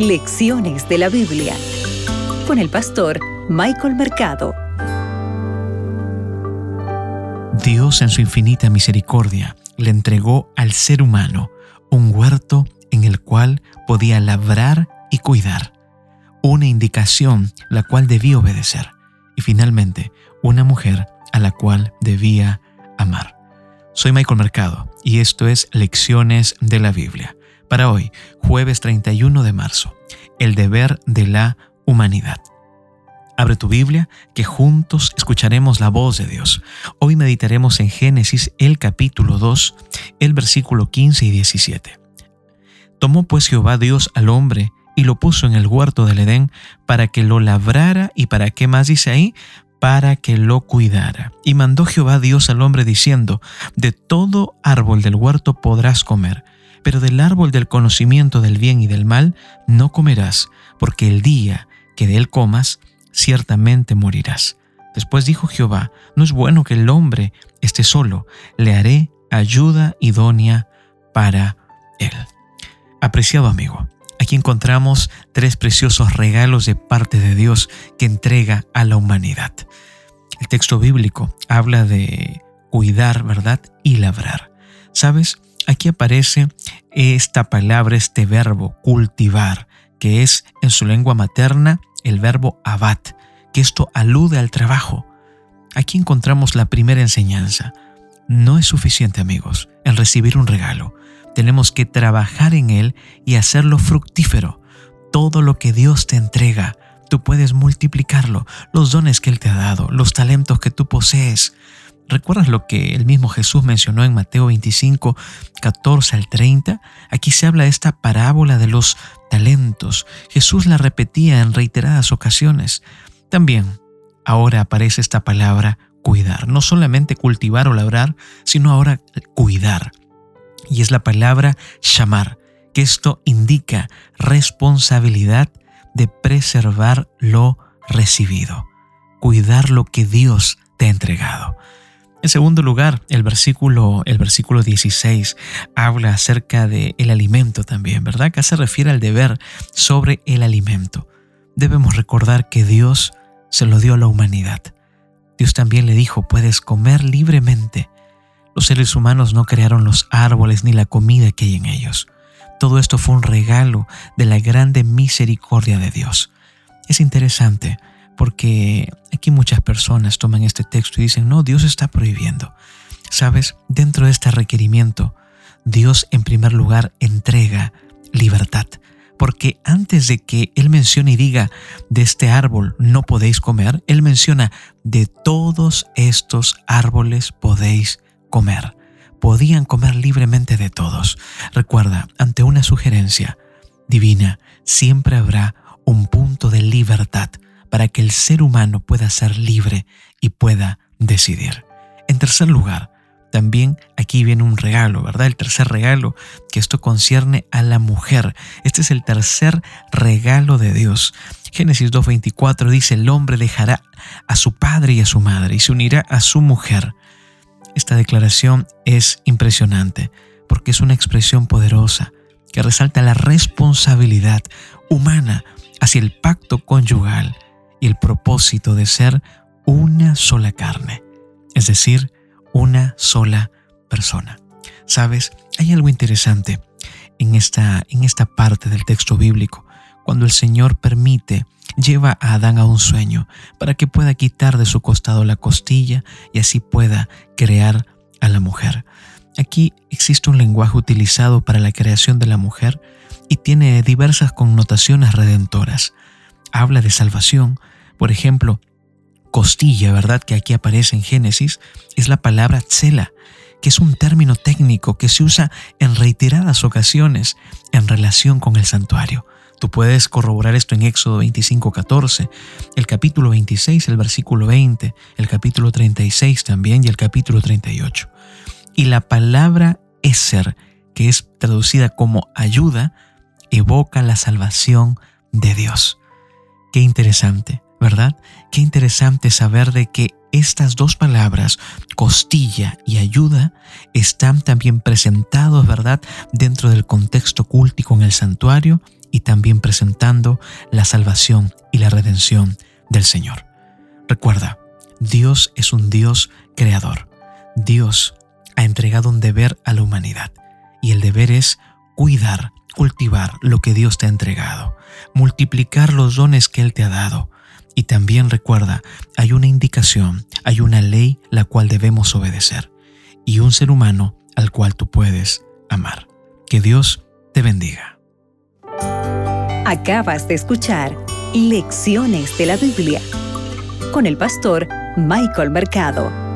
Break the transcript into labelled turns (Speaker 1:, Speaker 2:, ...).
Speaker 1: Lecciones de la Biblia con el pastor Michael Mercado.
Speaker 2: Dios en su infinita misericordia le entregó al ser humano un huerto en el cual podía labrar y cuidar, una indicación la cual debía obedecer y finalmente una mujer a la cual debía amar. Soy Michael Mercado y esto es Lecciones de la Biblia. Para hoy, jueves 31 de marzo, el deber de la humanidad. Abre tu Biblia, que juntos escucharemos la voz de Dios. Hoy meditaremos en Génesis el capítulo 2, el versículo 15 y 17. Tomó pues Jehová Dios al hombre y lo puso en el huerto del Edén para que lo labrara y para qué más dice ahí, para que lo cuidara. Y mandó Jehová Dios al hombre diciendo, de todo árbol del huerto podrás comer, pero del árbol del conocimiento del bien y del mal no comerás, porque el día que de él comas, ciertamente morirás. Después dijo Jehová, no es bueno que el hombre esté solo, le haré ayuda idónea para él. Apreciado amigo, aquí encontramos tres preciosos regalos de parte de Dios que entrega a la humanidad. El texto bíblico habla de cuidar, ¿verdad? Y labrar. ¿Sabes? Aquí aparece esta palabra, este verbo, cultivar, que es en su lengua materna el verbo abat, que esto alude al trabajo. Aquí encontramos la primera enseñanza. No es suficiente, amigos, en recibir un regalo. Tenemos que trabajar en él y hacerlo fructífero. Todo lo que Dios te entrega, tú puedes multiplicarlo, los dones que Él te ha dado, los talentos que tú posees. ¿Recuerdas lo que el mismo Jesús mencionó en Mateo 25, 14 al 30? Aquí se habla de esta parábola de los talentos. Jesús la repetía en reiteradas ocasiones. También ahora aparece esta palabra cuidar. No solamente cultivar o labrar, sino ahora cuidar. Y es la palabra llamar, que esto indica responsabilidad de preservar lo recibido, cuidar lo que Dios te ha entregado. En segundo lugar, el versículo, el versículo 16 habla acerca del el alimento también, ¿verdad? Acá se refiere al deber sobre el alimento. Debemos recordar que Dios se lo dio a la humanidad. Dios también le dijo, puedes comer libremente. Los seres humanos no crearon los árboles ni la comida que hay en ellos. Todo esto fue un regalo de la grande misericordia de Dios. Es interesante porque aquí muchas personas toman este texto y dicen, no, Dios está prohibiendo. Sabes, dentro de este requerimiento, Dios en primer lugar entrega libertad, porque antes de que Él mencione y diga, de este árbol no podéis comer, Él menciona, de todos estos árboles podéis comer. Podían comer libremente de todos. Recuerda, ante una sugerencia divina, siempre habrá un punto de libertad para que el ser humano pueda ser libre y pueda decidir. En tercer lugar, también aquí viene un regalo, ¿verdad? El tercer regalo, que esto concierne a la mujer. Este es el tercer regalo de Dios. Génesis 2.24 dice, el hombre dejará a su padre y a su madre y se unirá a su mujer. Esta declaración es impresionante porque es una expresión poderosa que resalta la responsabilidad humana hacia el pacto conyugal y el propósito de ser una sola carne, es decir, una sola persona. Sabes, hay algo interesante en esta, en esta parte del texto bíblico, cuando el Señor permite, lleva a Adán a un sueño para que pueda quitar de su costado la costilla y así pueda crear a la mujer. Aquí existe un lenguaje utilizado para la creación de la mujer y tiene diversas connotaciones redentoras. Habla de salvación, por ejemplo, costilla, ¿verdad? Que aquí aparece en Génesis, es la palabra tzela, que es un término técnico que se usa en reiteradas ocasiones en relación con el santuario. Tú puedes corroborar esto en Éxodo 25, 14, el capítulo 26, el versículo 20, el capítulo 36 también y el capítulo 38. Y la palabra Eser, que es traducida como ayuda, evoca la salvación de Dios. Qué interesante. ¿verdad? Qué interesante saber de que estas dos palabras, costilla y ayuda, están también presentados, ¿verdad?, dentro del contexto cúltico en el santuario y también presentando la salvación y la redención del Señor. Recuerda, Dios es un Dios creador. Dios ha entregado un deber a la humanidad y el deber es cuidar, cultivar lo que Dios te ha entregado, multiplicar los dones que Él te ha dado. Y también recuerda, hay una indicación, hay una ley la cual debemos obedecer y un ser humano al cual tú puedes amar. Que Dios te bendiga.
Speaker 1: Acabas de escuchar Lecciones de la Biblia con el pastor Michael Mercado.